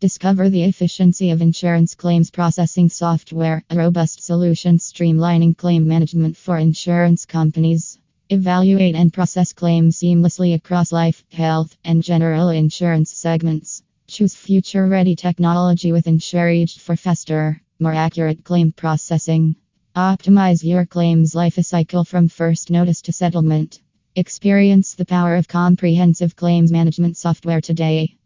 Discover the efficiency of insurance claims processing software, a robust solution streamlining claim management for insurance companies. Evaluate and process claims seamlessly across life, health, and general insurance segments. Choose future ready technology with InsureEdge for faster, more accurate claim processing. Optimize your claims life cycle from first notice to settlement. Experience the power of comprehensive claims management software today.